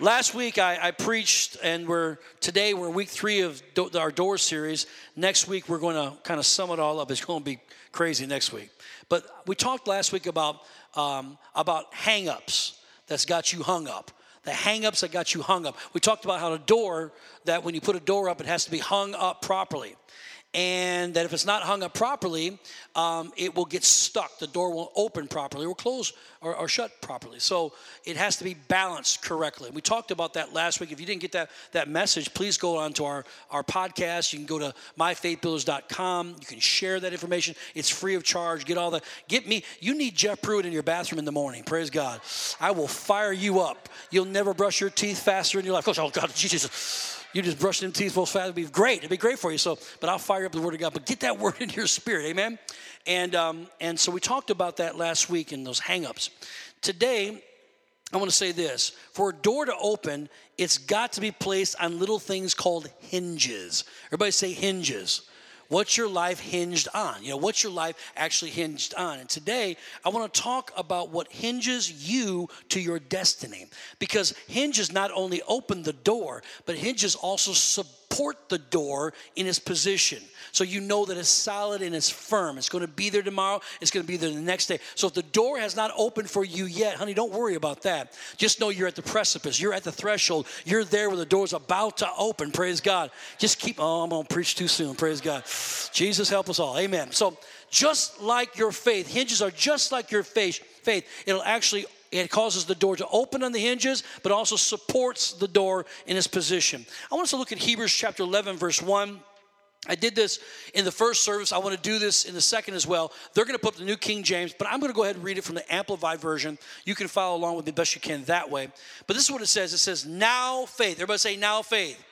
Last week I, I, preached, and we're today we're week three of do, our door series. Next week we're going to kind of sum it all up. It's going to be crazy next week. But we talked last week about um, about hangups that's got you hung up. The hangups that got you hung up. We talked about how a door that when you put a door up, it has to be hung up properly and that if it's not hung up properly, um, it will get stuck. The door won't open properly or close or, or, shut properly. So it has to be balanced correctly. We talked about that last week. If you didn't get that, that message, please go on to our, our podcast. You can go to myfaithbuilders.com. You can share that information. It's free of charge. Get all the, get me, you need Jeff Pruitt in your bathroom in the morning. Praise God. I will fire you up. You'll never brush your teeth faster in your life. Oh, God, Jesus you just brush them teeth most fast. It'd be great. It'd be great for you. So, but I'll fire up the Word of God. But get that Word in your spirit, Amen. And um, and so we talked about that last week in those hangups. Today, I want to say this: for a door to open, it's got to be placed on little things called hinges. Everybody say hinges. What's your life hinged on? You know, what's your life actually hinged on? And today, I want to talk about what hinges you to your destiny. Because hinges not only open the door, but hinges also support the door in its position. So you know that it's solid and it's firm. It's going to be there tomorrow. It's going to be there the next day. So if the door has not opened for you yet, honey, don't worry about that. Just know you're at the precipice. You're at the threshold. You're there where the door's about to open. Praise God. Just keep, oh, I'm going to preach too soon. Praise God. Jesus help us all. Amen. So just like your faith, hinges are just like your faith. Faith, it'll actually it causes the door to open on the hinges, but also supports the door in its position. I want us to look at Hebrews chapter 11, verse 1. I did this in the first service. I want to do this in the second as well. They're going to put up the New King James, but I'm going to go ahead and read it from the Amplified Version. You can follow along with me best you can that way. But this is what it says it says, Now faith. Everybody say, Now faith.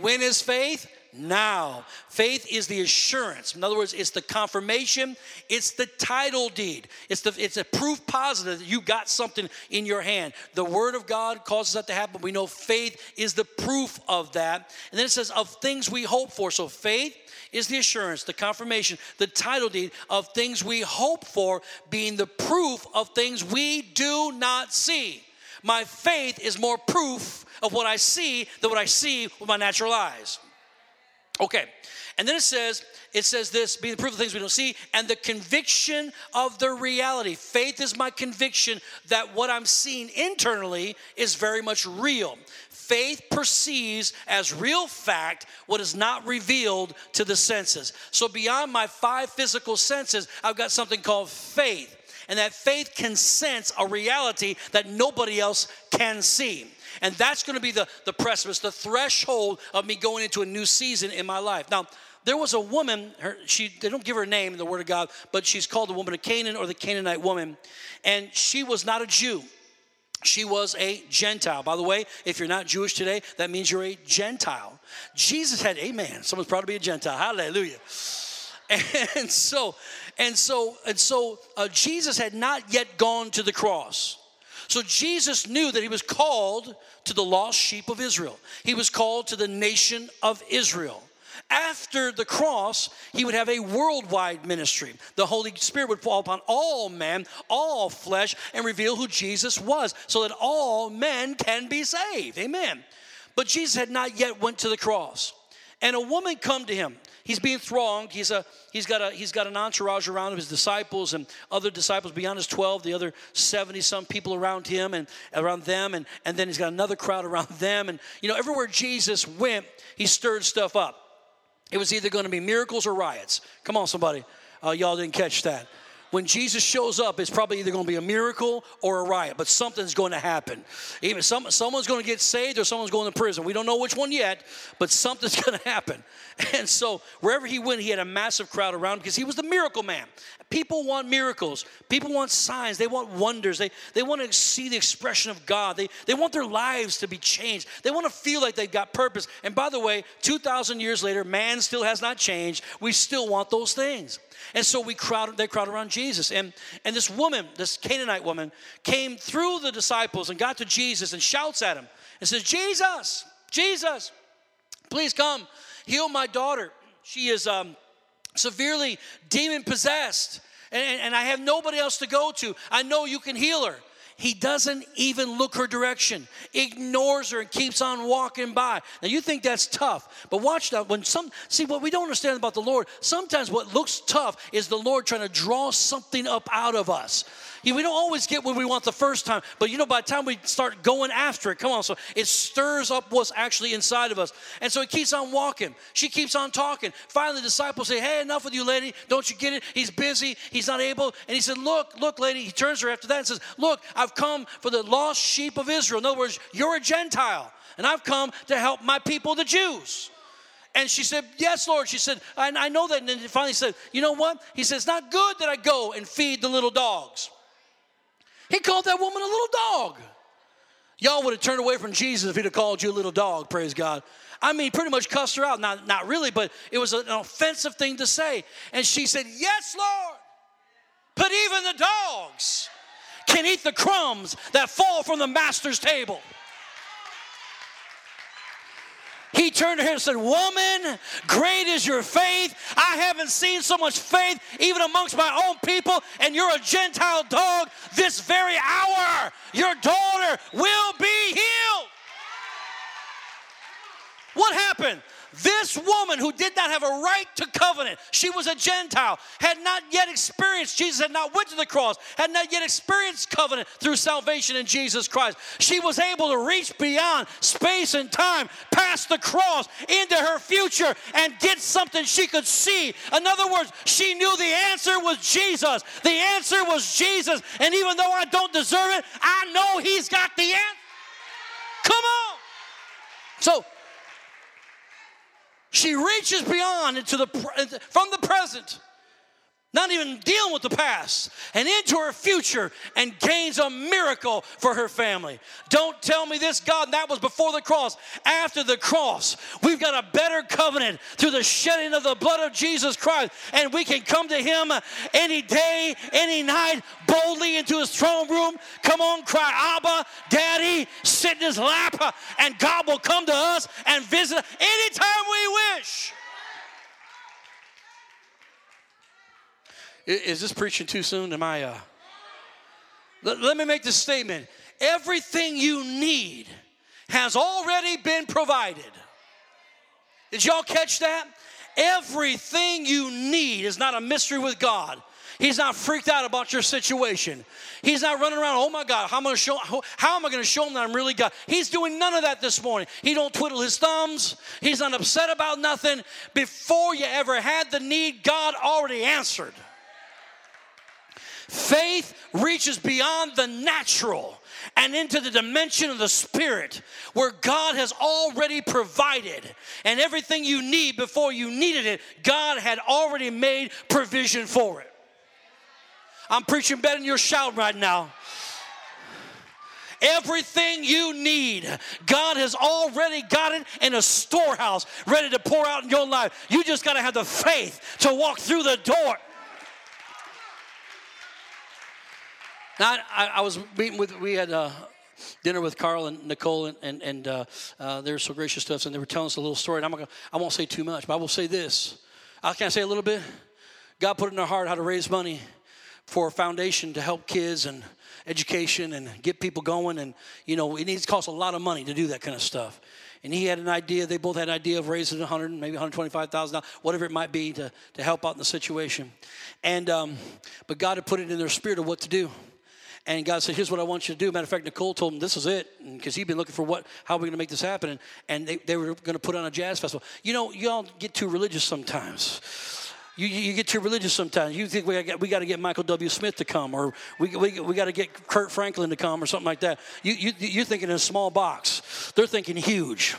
When is faith? Now. Faith is the assurance. In other words, it's the confirmation, it's the title deed. It's the it's a proof positive that you got something in your hand. The word of God causes that to happen. We know faith is the proof of that. And then it says of things we hope for. So faith is the assurance, the confirmation, the title deed of things we hope for being the proof of things we do not see. My faith is more proof of what I see than what I see with my natural eyes. Okay. And then it says, it says this, being the proof of things we don't see, and the conviction of the reality. Faith is my conviction that what I'm seeing internally is very much real. Faith perceives as real fact what is not revealed to the senses. So beyond my five physical senses, I've got something called faith. And that faith can sense a reality that nobody else can see. And that's going to be the, the precipice, the threshold of me going into a new season in my life. Now, there was a woman, her, she, they don't give her name in the Word of God, but she's called the woman of Canaan or the Canaanite woman. And she was not a Jew. She was a Gentile. By the way, if you're not Jewish today, that means you're a Gentile. Jesus had, amen. Someone's proud to be a Gentile. Hallelujah. And so, and so, and so, uh, Jesus had not yet gone to the cross. So Jesus knew that he was called to the lost sheep of Israel. He was called to the nation of Israel. After the cross, he would have a worldwide ministry. The Holy Spirit would fall upon all men, all flesh, and reveal who Jesus was so that all men can be saved. Amen. But Jesus had not yet went to the cross. And a woman come to him he's being thronged. He's, a, he's, got a, he's got an entourage around him, his disciples and other disciples beyond his 12, the other 70 some people around him and around them. And, and then he's got another crowd around them. And, you know, everywhere Jesus went, he stirred stuff up. It was either going to be miracles or riots. Come on, somebody. Uh, y'all didn't catch that when Jesus shows up, it's probably either going to be a miracle or a riot, but something's going to happen. Even some, someone's going to get saved or someone's going to prison. We don't know which one yet, but something's going to happen. And so wherever he went, he had a massive crowd around because he was the miracle man. People want miracles. People want signs. They want wonders. They, they want to see the expression of God. They, they want their lives to be changed. They want to feel like they've got purpose. And by the way, 2,000 years later, man still has not changed. We still want those things. And so we crowded, they crowded around Jesus. And, and this woman, this Canaanite woman, came through the disciples and got to Jesus and shouts at him and says, Jesus, Jesus, please come heal my daughter. She is um, severely demon possessed, and, and I have nobody else to go to. I know you can heal her. He doesn't even look her direction, ignores her, and keeps on walking by. Now you think that's tough, but watch that. When some see what we don't understand about the Lord, sometimes what looks tough is the Lord trying to draw something up out of us. We don't always get what we want the first time, but you know, by the time we start going after it, come on, so it stirs up what's actually inside of us. And so he keeps on walking. She keeps on talking. Finally, the disciples say, Hey, enough with you, lady. Don't you get it? He's busy. He's not able. And he said, Look, look, lady. He turns her after that and says, Look, I've come for the lost sheep of Israel. In other words, you're a Gentile, and I've come to help my people, the Jews. And she said, Yes, Lord. She said, I, I know that. And then finally said, You know what? He said, It's not good that I go and feed the little dogs. He called that woman a little dog. Y'all would have turned away from Jesus if he'd have called you a little dog, praise God. I mean, pretty much cussed her out. Not, not really, but it was an offensive thing to say. And she said, Yes, Lord. But even the dogs can eat the crumbs that fall from the master's table. He turned to her and said, Woman, great is your faith. I haven't seen so much faith even amongst my own people, and you're a Gentile dog. This very hour, your daughter will be healed. What happened? This woman who did not have a right to covenant, she was a Gentile, had not yet experienced, Jesus had not went to the cross, had not yet experienced covenant through salvation in Jesus Christ. She was able to reach beyond space and time, past the cross, into her future, and get something she could see. In other words, she knew the answer was Jesus. The answer was Jesus. And even though I don't deserve it, I know He's got the answer. Come on. So she reaches beyond into the from the present, not even dealing with the past, and into her future and gains a miracle for her family. Don't tell me this, God, that was before the cross. After the cross, we've got a better covenant through the shedding of the blood of Jesus Christ, and we can come to Him any day, any night, boldly into His throne room. Come on, cry, Abba, Daddy, sit in His lap, and God will come to us and visit anytime we wish. Is this preaching too soon? Am I? Uh... Let, let me make this statement. Everything you need has already been provided. Did y'all catch that? Everything you need is not a mystery with God. He's not freaked out about your situation. He's not running around, oh my God, how am I, show, how am I going to show him that I'm really God? He's doing none of that this morning. He don't twiddle his thumbs. He's not upset about nothing. Before you ever had the need, God already answered. Faith reaches beyond the natural and into the dimension of the spirit where God has already provided. And everything you need before you needed it, God had already made provision for it. I'm preaching better than you're shouting right now. Everything you need, God has already got it in a storehouse ready to pour out in your life. You just got to have the faith to walk through the door. Now, I, I was meeting with, we had uh, dinner with Carl and Nicole, and, and, and uh, uh, they were so gracious to us, and they were telling us a little story. And I'm gonna, I won't say too much, but I will say this. I can I say a little bit? God put in our heart how to raise money for a foundation to help kids and education and get people going. And, you know, it needs to cost a lot of money to do that kind of stuff. And he had an idea, they both had an idea of raising 100, maybe $125,000, whatever it might be to, to help out in the situation. And, um, but God had put it in their spirit of what to do. And God said, Here's what I want you to do. Matter of fact, Nicole told him this is it because he'd been looking for what, how are we going to make this happen? And, and they, they were going to put on a jazz festival. You know, y'all get too religious sometimes. You, you get too religious sometimes. You think we got, we got to get Michael W. Smith to come, or we, we, we got to get Kirk Franklin to come, or something like that. You, you, you're thinking in a small box. They're thinking huge.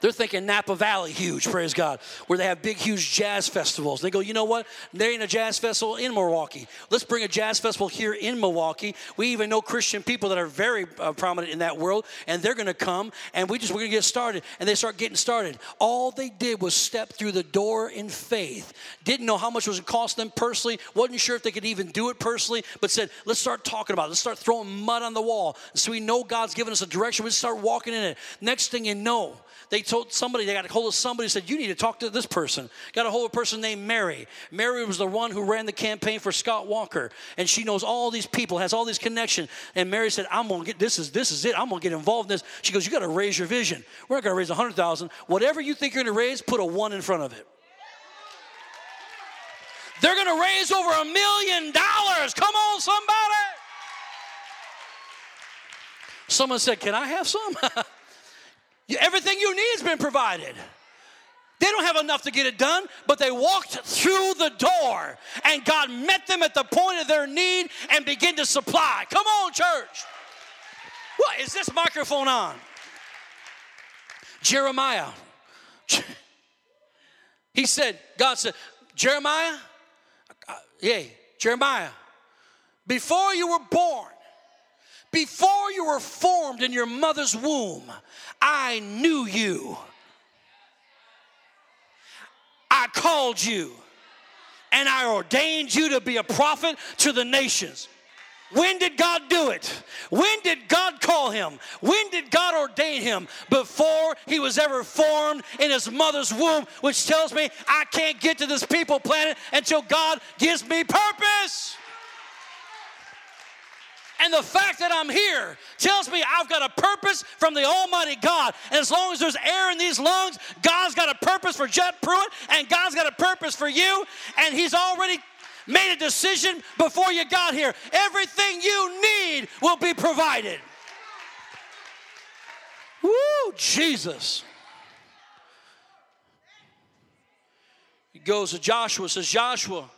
They're thinking Napa Valley huge, praise God, where they have big, huge jazz festivals. They go, you know what? There ain't a jazz festival in Milwaukee. Let's bring a jazz festival here in Milwaukee. We even know Christian people that are very uh, prominent in that world, and they're going to come, and we just we're going to get started. And they start getting started. All they did was step through the door in faith. Didn't know how much it was to cost them personally. wasn't sure if they could even do it personally, but said, let's start talking about it. Let's start throwing mud on the wall, so we know God's given us a direction. We start walking in it. Next thing you know, they told somebody, they got a hold of somebody, said, You need to talk to this person. Got a hold of a person named Mary. Mary was the one who ran the campaign for Scott Walker. And she knows all these people, has all these connections. And Mary said, I'm gonna get this is this is it. I'm gonna get involved in this. She goes, You gotta raise your vision. We're not gonna raise a hundred thousand. Whatever you think you're gonna raise, put a one in front of it. They're gonna raise over a million dollars. Come on, somebody. Someone said, Can I have some? Everything you need has been provided. They don't have enough to get it done, but they walked through the door and God met them at the point of their need and began to supply. Come on, church. What is this microphone on? Jeremiah. He said, God said, Jeremiah, uh, yeah, Jeremiah, before you were born, before you were formed in your mother's womb, I knew you. I called you and I ordained you to be a prophet to the nations. When did God do it? When did God call him? When did God ordain him? Before he was ever formed in his mother's womb, which tells me I can't get to this people planet until God gives me purpose. And the fact that I'm here tells me I've got a purpose from the Almighty God. And as long as there's air in these lungs, God's got a purpose for Jeff Pruitt, and God's got a purpose for you. And He's already made a decision before you got here. Everything you need will be provided. Woo, Jesus. He goes to Joshua, says, Joshua,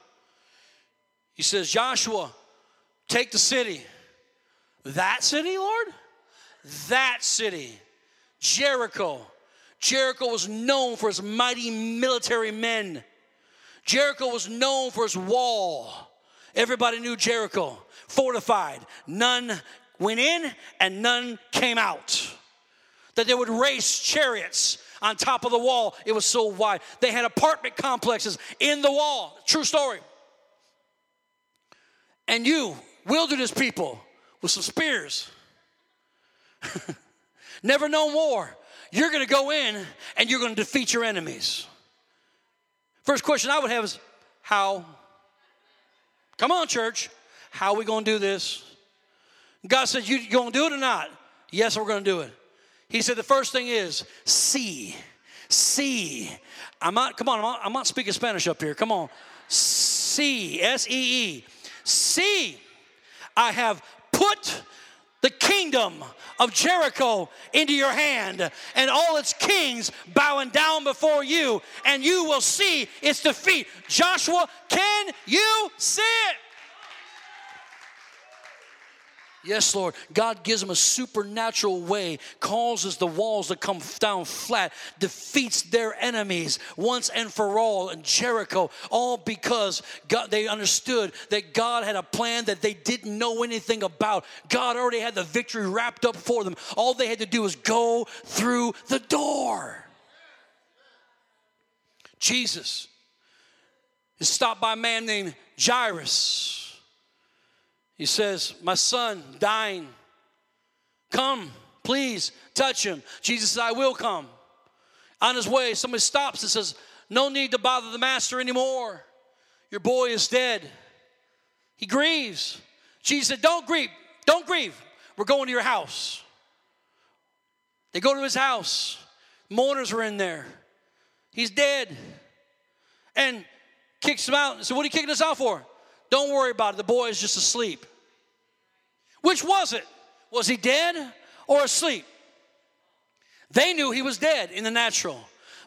he says, Joshua, take the city. That city, Lord? That city. Jericho. Jericho was known for its mighty military men. Jericho was known for its wall. Everybody knew Jericho, fortified. None went in and none came out. That they would race chariots on top of the wall. It was so wide. They had apartment complexes in the wall. True story. And you, wilderness people, with some spears. Never know more. You're going to go in and you're going to defeat your enemies. First question I would have is how? Come on, church. How are we going to do this? God said, You going to do it or not? Yes, we're going to do it. He said, The first thing is see. See. I'm not, come on, I'm not, I'm not speaking Spanish up here. Come on. See. S E E. See. I have put the kingdom of Jericho into your hand and all its kings bowing down before you, and you will see its defeat. Joshua, can you see it? Yes, Lord. God gives them a supernatural way, causes the walls to come down flat, defeats their enemies once and for all in Jericho, all because God, they understood that God had a plan that they didn't know anything about. God already had the victory wrapped up for them. All they had to do was go through the door. Jesus is stopped by a man named Jairus he says, My son dying. Come, please touch him. Jesus says, I will come. On his way, somebody stops and says, No need to bother the master anymore. Your boy is dead. He grieves. Jesus said, Don't grieve. Don't grieve. We're going to your house. They go to his house. Mourners are in there. He's dead. And kicks him out. and So, what are you kicking us out for? Don't worry about it. The boy is just asleep. Which was it? Was he dead or asleep? They knew he was dead in the natural.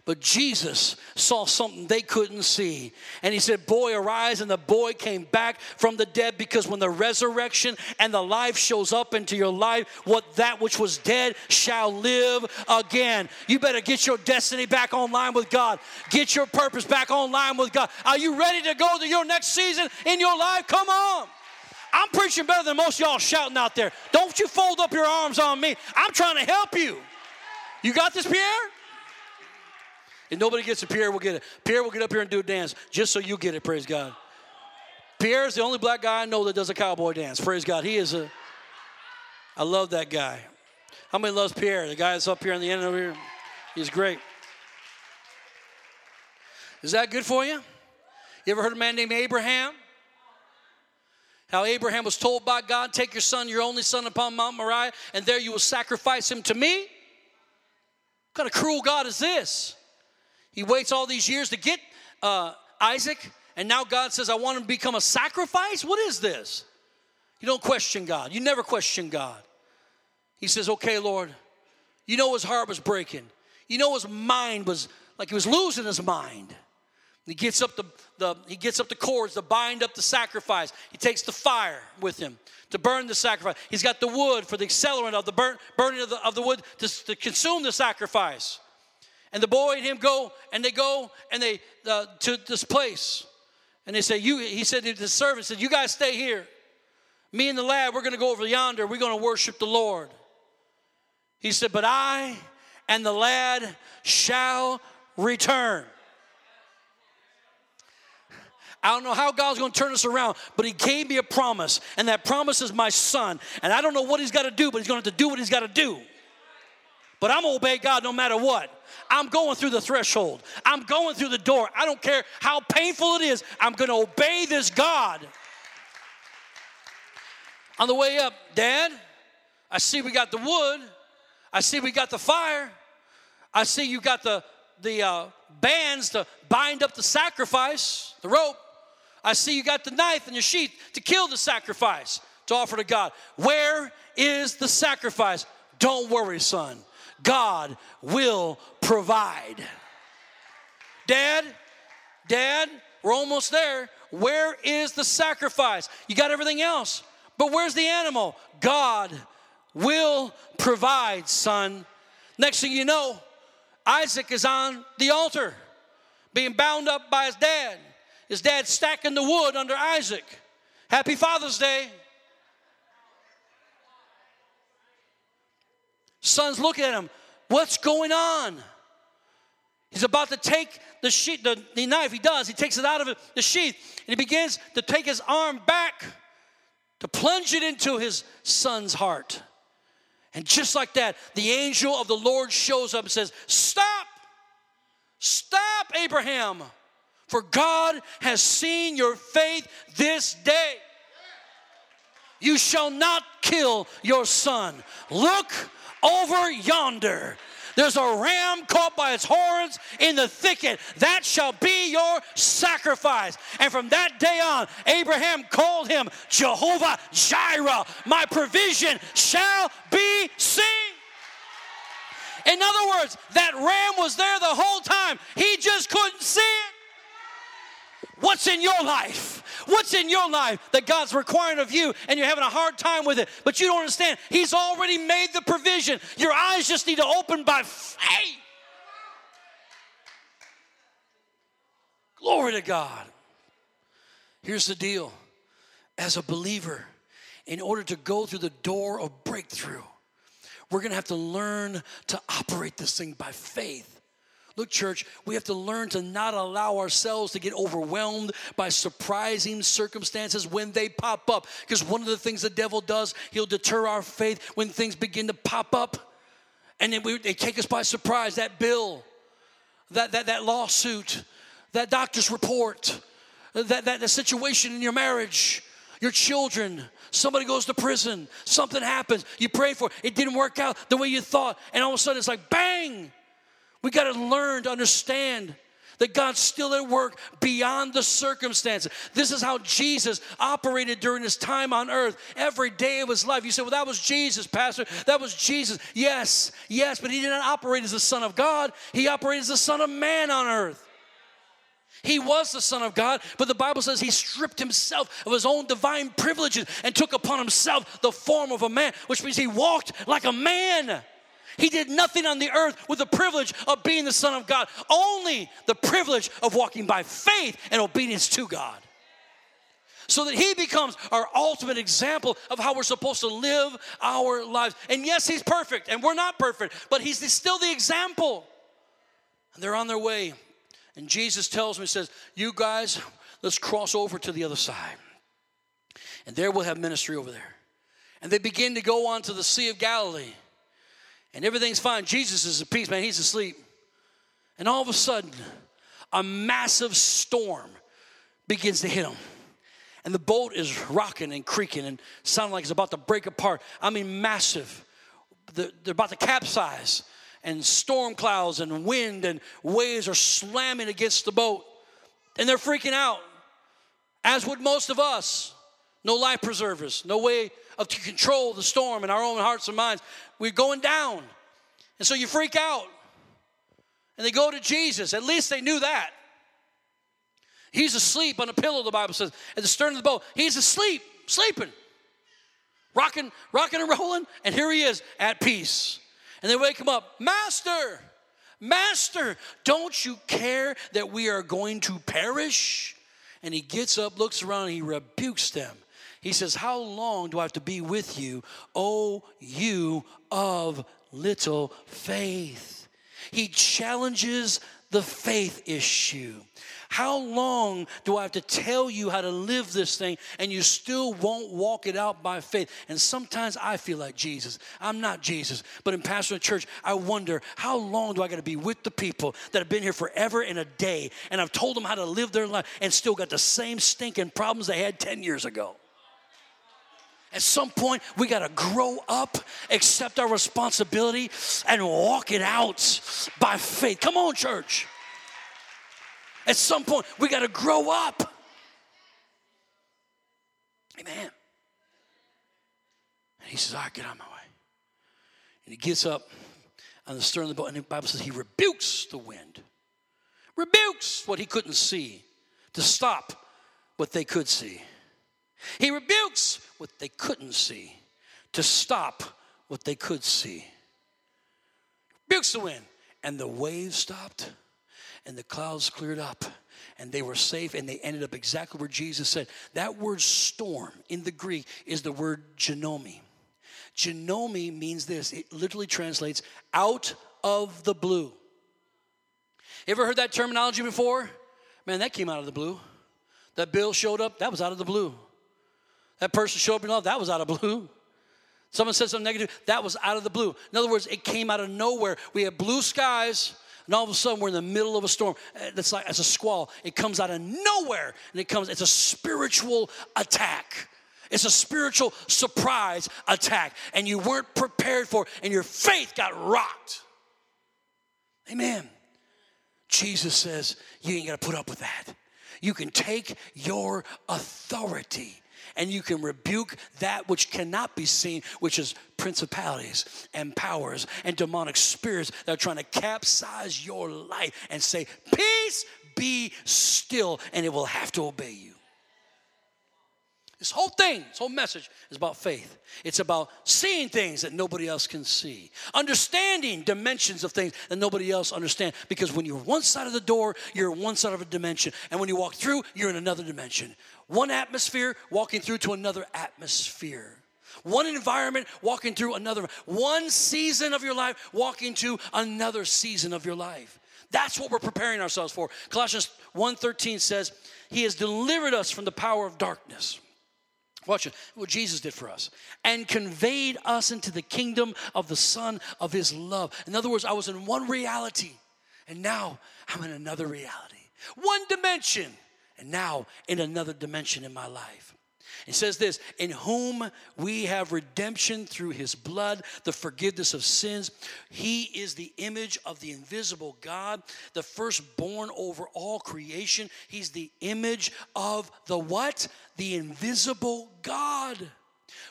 But Jesus saw something they couldn't see. And he said, Boy, arise. And the boy came back from the dead because when the resurrection and the life shows up into your life, what that which was dead shall live again. You better get your destiny back online with God. Get your purpose back online with God. Are you ready to go to your next season in your life? Come on. I'm preaching better than most y'all shouting out there. Don't you fold up your arms on me. I'm trying to help you. You got this, Pierre? If nobody gets it, Pierre will get it. Pierre will get up here and do a dance just so you get it, praise God. Pierre is the only black guy I know that does a cowboy dance. Praise God. He is a, I love that guy. How many loves Pierre? The guy that's up here on the end over here. He's great. Is that good for you? You ever heard a man named Abraham? How Abraham was told by God, Take your son, your only son, upon Mount Moriah, and there you will sacrifice him to me? What kind of cruel God is this? He waits all these years to get uh, Isaac, and now God says, I want him to become a sacrifice? What is this? You don't question God. You never question God. He says, Okay, Lord, you know his heart was breaking. You know his mind was like he was losing his mind. He gets up the, the he gets up the cords to bind up the sacrifice. He takes the fire with him to burn the sacrifice. He's got the wood for the accelerant of the burn, burning of the, of the wood to, to consume the sacrifice. And the boy and him go and they go and they uh, to this place. And they say, You he said to the servant, said, You guys stay here. Me and the lad, we're gonna go over yonder, we're gonna worship the Lord. He said, But I and the lad shall return. I don't know how God's going to turn us around, but He gave me a promise, and that promise is my son. And I don't know what He's got to do, but He's going to have to do what He's got to do. But I'm going to obey God no matter what. I'm going through the threshold, I'm going through the door. I don't care how painful it is, I'm going to obey this God. On the way up, Dad, I see we got the wood, I see we got the fire, I see you got the the uh, bands to bind up the sacrifice, the rope. I see you got the knife and the sheath to kill the sacrifice to offer to God. Where is the sacrifice? Don't worry, son. God will provide. Dad, Dad, we're almost there. Where is the sacrifice? You got everything else, but where's the animal? God will provide, son. Next thing you know, Isaac is on the altar, being bound up by his dad. His dad stacking the wood under Isaac. Happy Father's Day. Son's looking at him. What's going on? He's about to take the sheath, the, the knife. He does. He takes it out of the sheath and he begins to take his arm back to plunge it into his son's heart. And just like that, the angel of the Lord shows up and says, Stop! Stop, Abraham! For God has seen your faith this day. You shall not kill your son. Look over yonder. There's a ram caught by its horns in the thicket. That shall be your sacrifice. And from that day on, Abraham called him Jehovah Jireh. My provision shall be seen. In other words, that ram was there the whole time. He just couldn't see it. What's in your life? What's in your life that God's requiring of you and you're having a hard time with it, but you don't understand? He's already made the provision. Your eyes just need to open by faith. Glory to God. Here's the deal as a believer, in order to go through the door of breakthrough, we're gonna have to learn to operate this thing by faith. Look, church, we have to learn to not allow ourselves to get overwhelmed by surprising circumstances when they pop up. Because one of the things the devil does, he'll deter our faith when things begin to pop up. And then we, they take us by surprise. That bill, that, that, that lawsuit, that doctor's report, that, that the situation in your marriage, your children, somebody goes to prison, something happens, you pray for it, it didn't work out the way you thought, and all of a sudden it's like bang! We got to learn to understand that God's still at work beyond the circumstances. This is how Jesus operated during his time on earth every day of his life. You say, Well, that was Jesus, Pastor. That was Jesus. Yes, yes, but he did not operate as the Son of God, he operated as the Son of Man on earth. He was the Son of God, but the Bible says he stripped himself of his own divine privileges and took upon himself the form of a man, which means he walked like a man. He did nothing on the earth with the privilege of being the Son of God, only the privilege of walking by faith and obedience to God. So that he becomes our ultimate example of how we're supposed to live our lives. And yes, he's perfect, and we're not perfect, but he's still the example. And they're on their way. And Jesus tells me, He says, You guys, let's cross over to the other side. And there we'll have ministry over there. And they begin to go on to the Sea of Galilee and everything's fine. Jesus is at peace, man. He's asleep. And all of a sudden, a massive storm begins to hit him. And the boat is rocking and creaking and sounding like it's about to break apart. I mean, massive. They're about to capsize, and storm clouds and wind and waves are slamming against the boat. And they're freaking out, as would most of us. No life preservers, no way of to control the storm in our own hearts and minds. We're going down. And so you freak out. And they go to Jesus. At least they knew that. He's asleep on a pillow, the Bible says, at the stern of the boat. He's asleep, sleeping, rocking, rocking and rolling, and here he is at peace. And they wake him up, Master, Master, don't you care that we are going to perish? And he gets up, looks around, and he rebukes them. He says, How long do I have to be with you, O you of little faith? He challenges the faith issue. How long do I have to tell you how to live this thing and you still won't walk it out by faith? And sometimes I feel like Jesus. I'm not Jesus, but in pastoring a church, I wonder how long do I got to be with the people that have been here forever and a day and I've told them how to live their life and still got the same stinking problems they had 10 years ago? At some point, we got to grow up, accept our responsibility, and walk it out by faith. Come on, church. At some point, we got to grow up. Amen. And he says, All right, get out of my way. And he gets up on the stern of the boat, and the Bible says he rebukes the wind, rebukes what he couldn't see to stop what they could see. He rebukes what they couldn't see to stop what they could see. Rebukes the wind, and the waves stopped and the clouds cleared up and they were safe and they ended up exactly where Jesus said. That word storm in the Greek is the word genomi. Genomi means this it literally translates out of the blue. Ever heard that terminology before? Man, that came out of the blue. That bill showed up, that was out of the blue. That person showed up in love, that was out of blue. Someone said something negative, that was out of the blue. In other words, it came out of nowhere. We had blue skies, and all of a sudden we're in the middle of a storm. Eh, That's like as a squall. It comes out of nowhere, and it comes. It's a spiritual attack. It's a spiritual surprise attack, and you weren't prepared for, it, and your faith got rocked. Amen. Jesus says you ain't got to put up with that. You can take your authority and you can rebuke that which cannot be seen, which is principalities and powers and demonic spirits that are trying to capsize your life and say, Peace, be still, and it will have to obey you. This whole thing, this whole message is about faith. It's about seeing things that nobody else can see, understanding dimensions of things that nobody else understands. Because when you're one side of the door, you're one side of a dimension. And when you walk through, you're in another dimension. One atmosphere walking through to another atmosphere. One environment walking through another. One season of your life walking to another season of your life. That's what we're preparing ourselves for. Colossians 1:13 says, "He has delivered us from the power of darkness." Watch it, what Jesus did for us, and conveyed us into the kingdom of the Son of His love. In other words, I was in one reality, and now I'm in another reality, one dimension, and now in another dimension in my life. It says this In whom we have redemption through his blood, the forgiveness of sins. He is the image of the invisible God, the firstborn over all creation. He's the image of the what? The invisible God.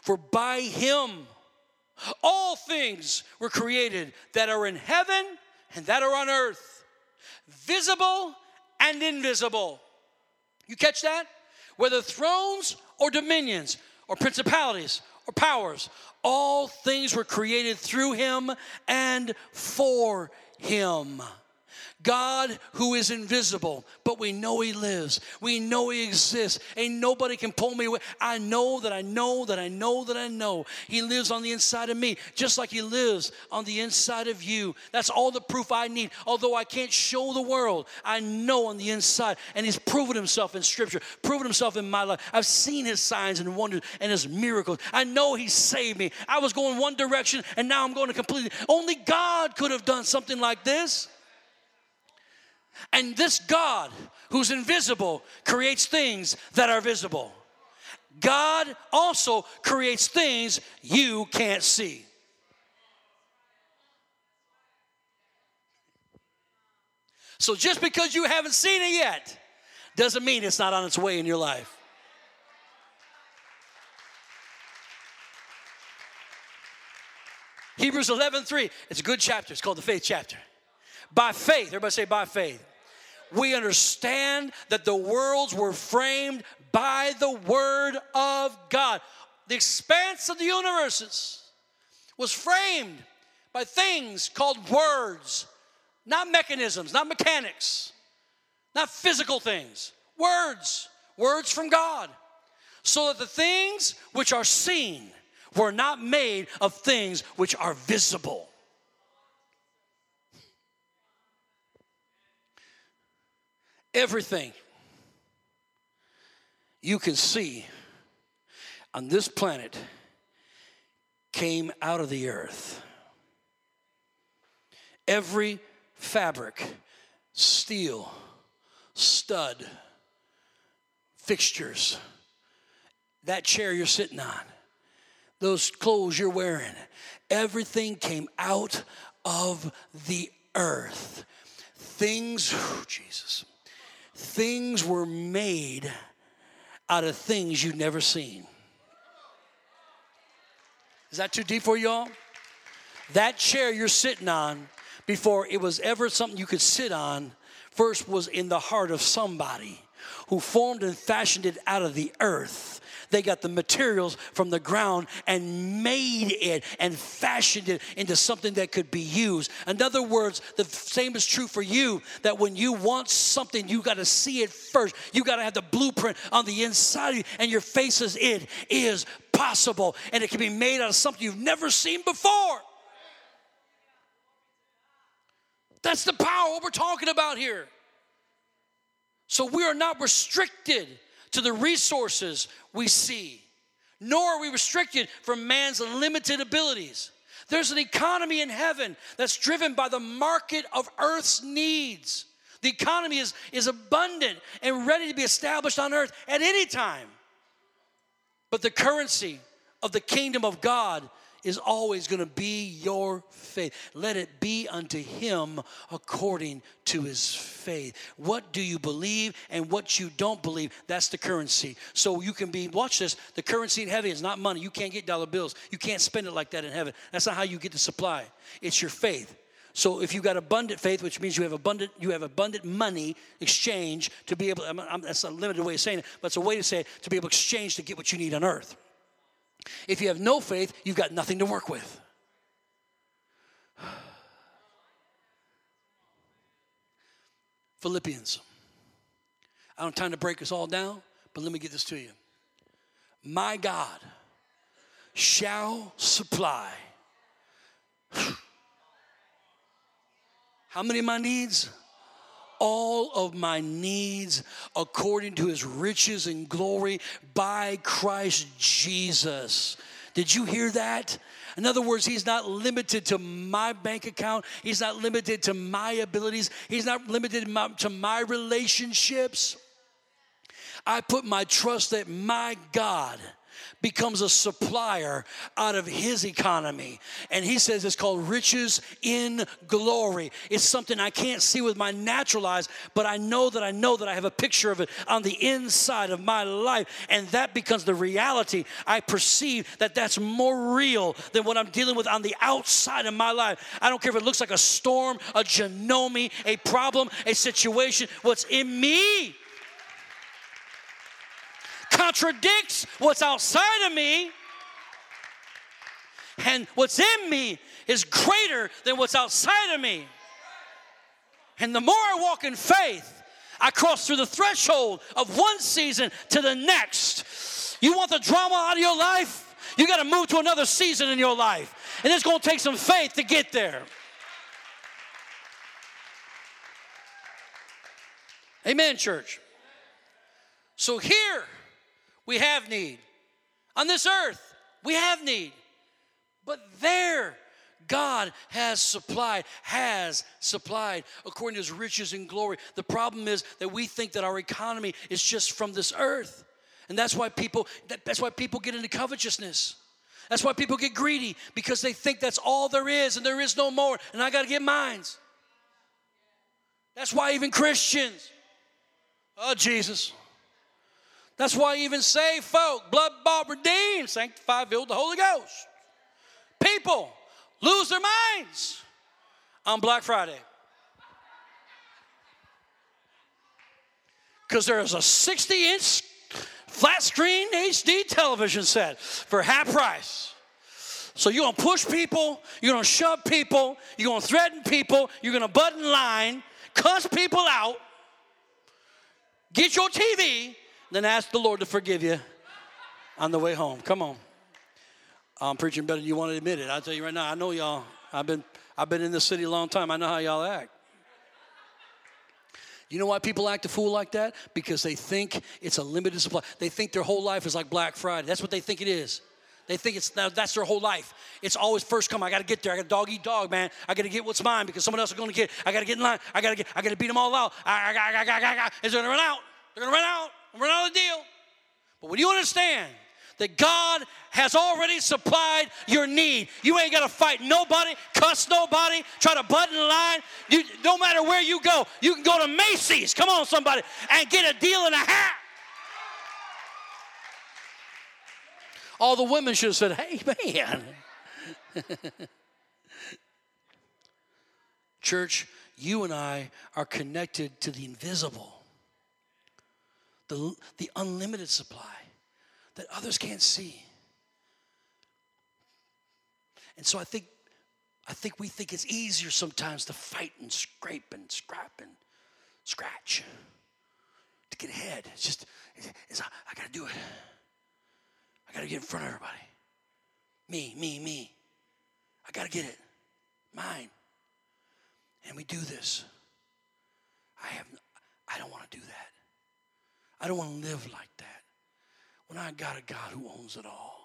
For by him all things were created that are in heaven and that are on earth, visible and invisible. You catch that? Whether thrones or dominions or principalities or powers. All things were created through him and for him. God who is invisible, but we know He lives. We know He exists. Ain't nobody can pull me away. I know that I know that I know that I know He lives on the inside of me, just like He lives on the inside of you. That's all the proof I need. Although I can't show the world, I know on the inside. And He's proven Himself in Scripture, proven Himself in my life. I've seen His signs and wonders and His miracles. I know He saved me. I was going one direction and now I'm going to completely. Only God could have done something like this. And this God who's invisible creates things that are visible. God also creates things you can't see. So just because you haven't seen it yet doesn't mean it's not on its way in your life. Hebrews 11, 3. It's a good chapter. It's called the faith chapter. By faith, everybody say by faith. We understand that the worlds were framed by the word of God. The expanse of the universes was framed by things called words, not mechanisms, not mechanics, not physical things. Words, words from God. So that the things which are seen were not made of things which are visible. Everything you can see on this planet came out of the earth. Every fabric, steel, stud, fixtures, that chair you're sitting on, those clothes you're wearing, everything came out of the earth. Things, oh, Jesus, things were made out of things you've never seen. Is that too deep for y'all? That chair you're sitting on, before it was ever something you could sit on, first was in the heart of somebody who formed and fashioned it out of the earth they got the materials from the ground and made it and fashioned it into something that could be used. In other words, the same is true for you that when you want something, you got to see it first. You got to have the blueprint on the inside of you, and your face is it is possible, and it can be made out of something you've never seen before. That's the power, we're talking about here. So we are not restricted to the resources we see, nor are we restricted from man's limited abilities. There's an economy in heaven that's driven by the market of earth's needs. The economy is, is abundant and ready to be established on earth at any time. But the currency of the kingdom of God is always going to be your faith. Let it be unto him according to his faith. What do you believe and what you don't believe? That's the currency. So you can be, watch this, the currency in heaven is not money. You can't get dollar bills. You can't spend it like that in heaven. That's not how you get the supply. It's your faith. So if you've got abundant faith, which means you have abundant, you have abundant money exchange to be able. I'm, I'm, that's a limited way of saying it, but it's a way to say it to be able to exchange to get what you need on earth. If you have no faith, you've got nothing to work with. Philippians. I don't have time to break this all down, but let me get this to you. My God shall supply. How many of my needs? All of my needs according to his riches and glory by Christ Jesus. Did you hear that? In other words, he's not limited to my bank account. He's not limited to my abilities. He's not limited to my relationships. I put my trust that my God becomes a supplier out of his economy. And he says it's called riches in glory. It's something I can't see with my natural eyes, but I know that I know that I have a picture of it on the inside of my life. And that becomes the reality. I perceive that that's more real than what I'm dealing with on the outside of my life. I don't care if it looks like a storm, a genome, a problem, a situation. What's in me contradicts what's outside of me. And what's in me is greater than what's outside of me. And the more I walk in faith, I cross through the threshold of one season to the next. You want the drama out of your life? You got to move to another season in your life. And it's going to take some faith to get there. Amen, church. So here, we have need. On this earth, we have need. But there, God has supplied, has supplied according to his riches and glory. The problem is that we think that our economy is just from this earth. And that's why people that's why people get into covetousness. That's why people get greedy because they think that's all there is and there is no more and I got to get mines. That's why even Christians Oh Jesus. That's why even saved folk, blood bought, redeemed, sanctified, filled the Holy Ghost. People lose their minds on Black Friday. Because there's a 60 inch flat screen HD television set for half price. So you're gonna push people, you're gonna shove people, you're gonna threaten people, you're gonna butt in line, cuss people out, get your TV, then ask the Lord to forgive you on the way home. Come on. I'm preaching better than you want to admit it. I'll tell you right now, I know y'all. I've been I've been in this city a long time. I know how y'all act. You know why people act a fool like that? Because they think it's a limited supply. They think their whole life is like Black Friday. That's what they think it is. They think it's that's their whole life. It's always first come. I got to get there. I got to dog eat dog, man. I got to get what's mine because someone else is going to get. I got to get in line. I got to get. I got to beat them all out. I, I, I, I, I, I, It's going to run out. They're going to run out. Out of the deal. But when you understand that God has already supplied your need. You ain't got to fight nobody, cuss nobody, try to butt in line. You, no matter where you go, you can go to Macy's, come on, somebody, and get a deal in a hat. All the women should have said, hey, man. Church, you and I are connected to the invisible, the, the unlimited supply that others can't see. And so I think I think we think it's easier sometimes to fight and scrape and scrap and scratch to get ahead. It's just it's, I got to do it. I got to get in front of everybody. Me, me, me. I got to get it. Mine. And we do this. I have I don't want to do that. I don't want to live like that when I got a God who owns it all.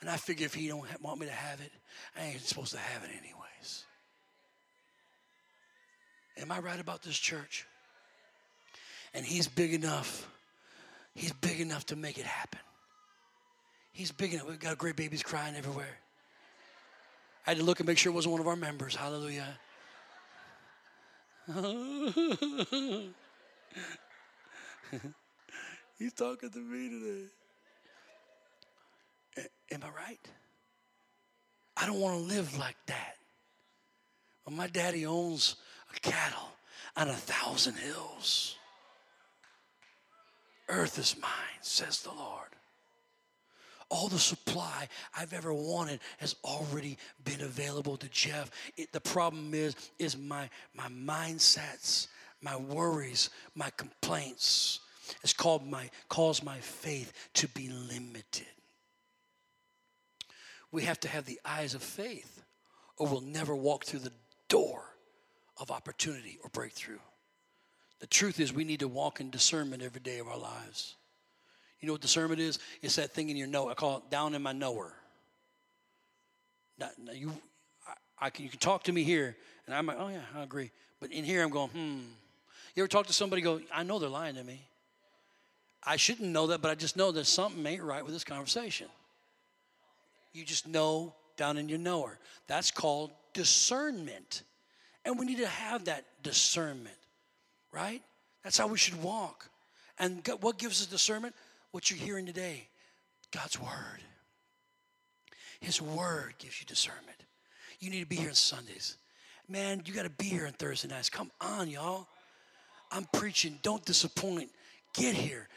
And I figure if he don't want me to have it, I ain't supposed to have it anyways. Am I right about this church? And he's big enough. He's big enough to make it happen. He's big enough. We've got great babies crying everywhere. I had to look and make sure it wasn't one of our members. Hallelujah. He's talking to me today. Am I right? I don't want to live like that. Well, my daddy owns a cattle on a thousand hills. Earth is mine, says the Lord. All the supply I've ever wanted has already been available to Jeff. It, the problem is, is my, my mindsets, my worries, my complaints has called my, caused my faith to be limited. We have to have the eyes of faith, or we'll never walk through the door of opportunity or breakthrough. The truth is, we need to walk in discernment every day of our lives. You know what discernment is? It's that thing in your know. I call it down in my knower. Now, now you, I, I, can, you can talk to me here, and I'm like, oh yeah, I agree. But in here, I'm going, hmm. You ever talk to somebody? Go, I know they're lying to me. I shouldn't know that, but I just know that something ain't right with this conversation. You just know down in your knower. That's called discernment. And we need to have that discernment, right? That's how we should walk. And what gives us discernment? What you're hearing today God's Word. His Word gives you discernment. You need to be here on Sundays. Man, you got to be here on Thursday nights. Come on, y'all. I'm preaching. Don't disappoint. Get here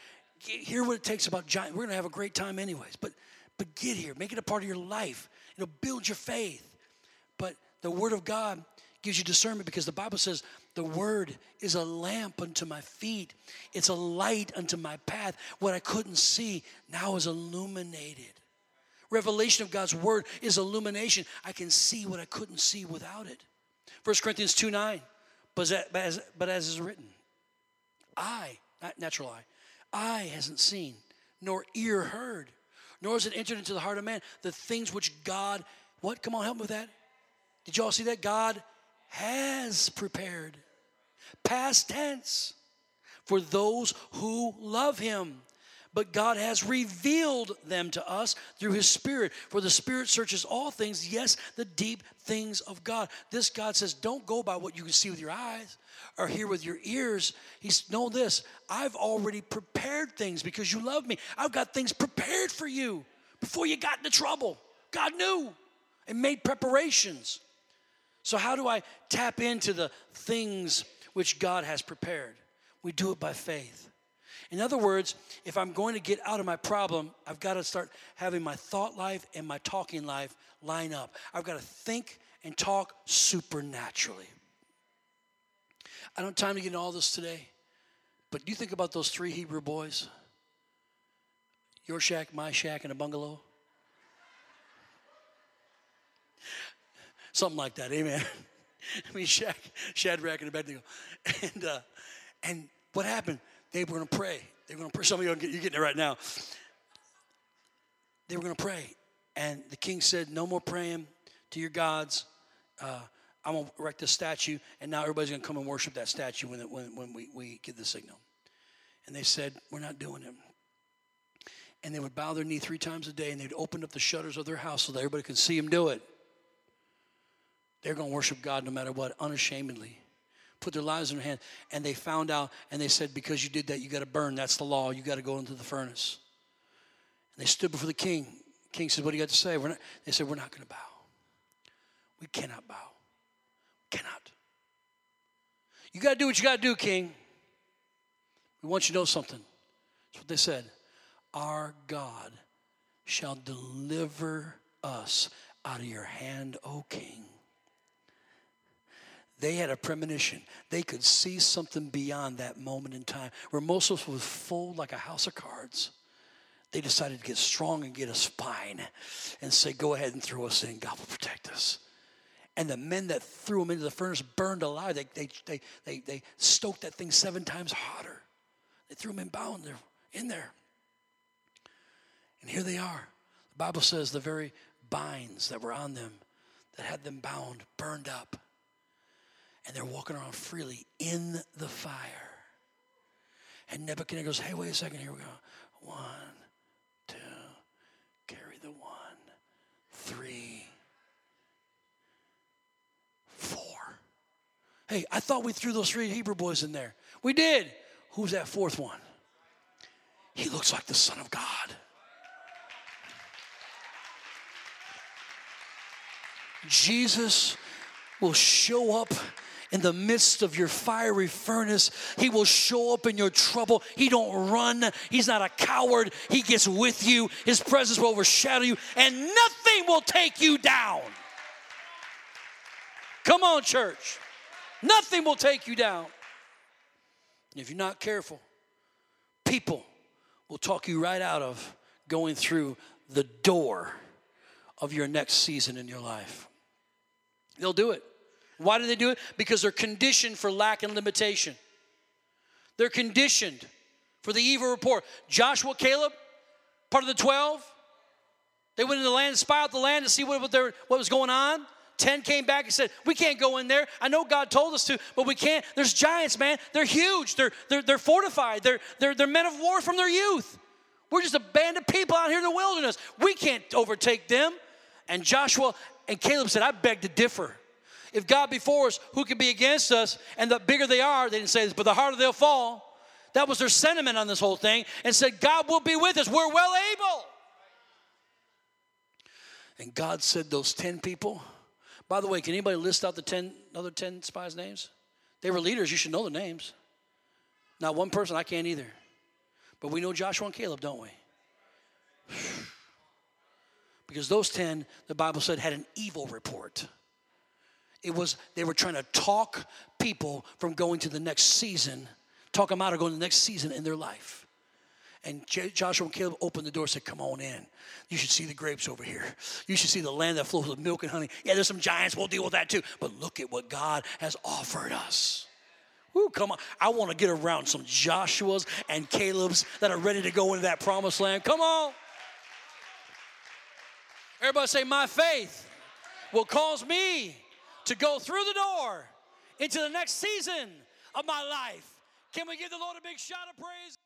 hear what it takes about giant. We're going to have a great time anyways. But but get here, make it a part of your life. It'll build your faith. But the Word of God gives you discernment because the Bible says the Word is a lamp unto my feet. It's a light unto my path. What I couldn't see now is illuminated. Revelation of God's Word is illumination. I can see what I couldn't see without it. 1 Corinthians 2 9. But as, but as is written, eye, not natural eye, eye hasn't seen, nor ear heard, nor has it entered into the heart of man the things which God, what? Come on, help me with that. Did y'all see that? God has prepared. Past tense. For those who love him. But God has revealed them to us through his Spirit. For the Spirit searches all things, yes, the deep things of God. This God says, don't go by what you can see with your eyes or hear with your ears. He's know this. I've already prepared things because you love me. I've got things prepared for you before you got into trouble. God knew and made preparations. So, how do I tap into the things which God has prepared? We do it by faith. In other words, if I'm going to get out of my problem, I've got to start having my thought life and my talking life line up. I've got to think and talk supernaturally. I don't have time to get into all this today, but do you think about those three Hebrew boys? Your shack, my shack, and a bungalow? Something like that, amen. I mean, Shack, Shadrach, and Abednego. And, uh, and what happened? They were going to pray. They were going to pray. Some of you, are getting it right now. They were going to pray. And the king said, No more praying to your gods. Uh, I'm going to erect a statue, and now everybody's going to come and worship that statue when, when, when we, we give the signal. And they said, We're not doing it. And they would bow their knee three times a day, and they'd open up the shutters of their house so that everybody could see them do it. They're going to worship God no matter what, unashamedly put their lives in their hand. And they found out and they said, Because you did that, you got to burn. That's the law. You got to go into the furnace. And they stood before the king. The king said, What do you got to say? Not, they said, We're not going to bow. We cannot bow. Cannot. You got to do what you got to do, king. We want you to know something. That's what they said. Our God shall deliver us out of your hand, O king. They had a premonition. They could see something beyond that moment in time where most of us was full like a house of cards. They decided to get strong and get a spine and say, Go ahead and throw us in. God will protect us. And the men that threw them into the furnace burned alive. They, they, they, they, they stoked that thing seven times hotter. They threw them in bound there, in there. And here they are. The Bible says the very binds that were on them that had them bound burned up and they're walking around freely in the fire. And Nebuchadnezzar goes, Hey, wait a second, here we go. One, two, carry the one, three, four. Hey, I thought we threw those three Hebrew boys in there. We did. Who's that fourth one? He looks like the Son of God. Jesus will show up in the midst of your fiery furnace. He will show up in your trouble. He don't run. He's not a coward. He gets with you. His presence will overshadow you and nothing will take you down. Come on, church. Nothing will take you down. If you're not careful, people will talk you right out of going through the door of your next season in your life. They'll do it. Why do they do it? Because they're conditioned for lack and limitation. They're conditioned for the evil report. Joshua, Caleb, part of the 12, they went into the land and spy out the land to see what, what, what was going on. 10 came back and said, We can't go in there. I know God told us to, but we can't. There's giants, man. They're huge. They're, they're, they're fortified. They're, they're, they're men of war from their youth. We're just a band of people out here in the wilderness. We can't overtake them. And Joshua and Caleb said, I beg to differ. If God be for us, who can be against us? And the bigger they are, they didn't say this, but the harder they'll fall. That was their sentiment on this whole thing, and said, God will be with us. We're well able. And God said, Those 10 people, by the way, can anybody list out the 10 other 10 spies' names? They were leaders, you should know the names. Not one person, I can't either. But we know Joshua and Caleb, don't we? Because those 10, the Bible said, had an evil report. It was they were trying to talk people from going to the next season, talk them out of going to the next season in their life. And J- Joshua and Caleb opened the door and said, Come on in. You should see the grapes over here. You should see the land that flows with milk and honey. Yeah, there's some giants. We'll deal with that too. But look at what God has offered us. Woo, come on. I want to get around some Joshuas and Calebs that are ready to go into that promised land. Come on. Everybody say, My faith will cause me to go through the door into the next season of my life. Can we give the Lord a big shout of praise?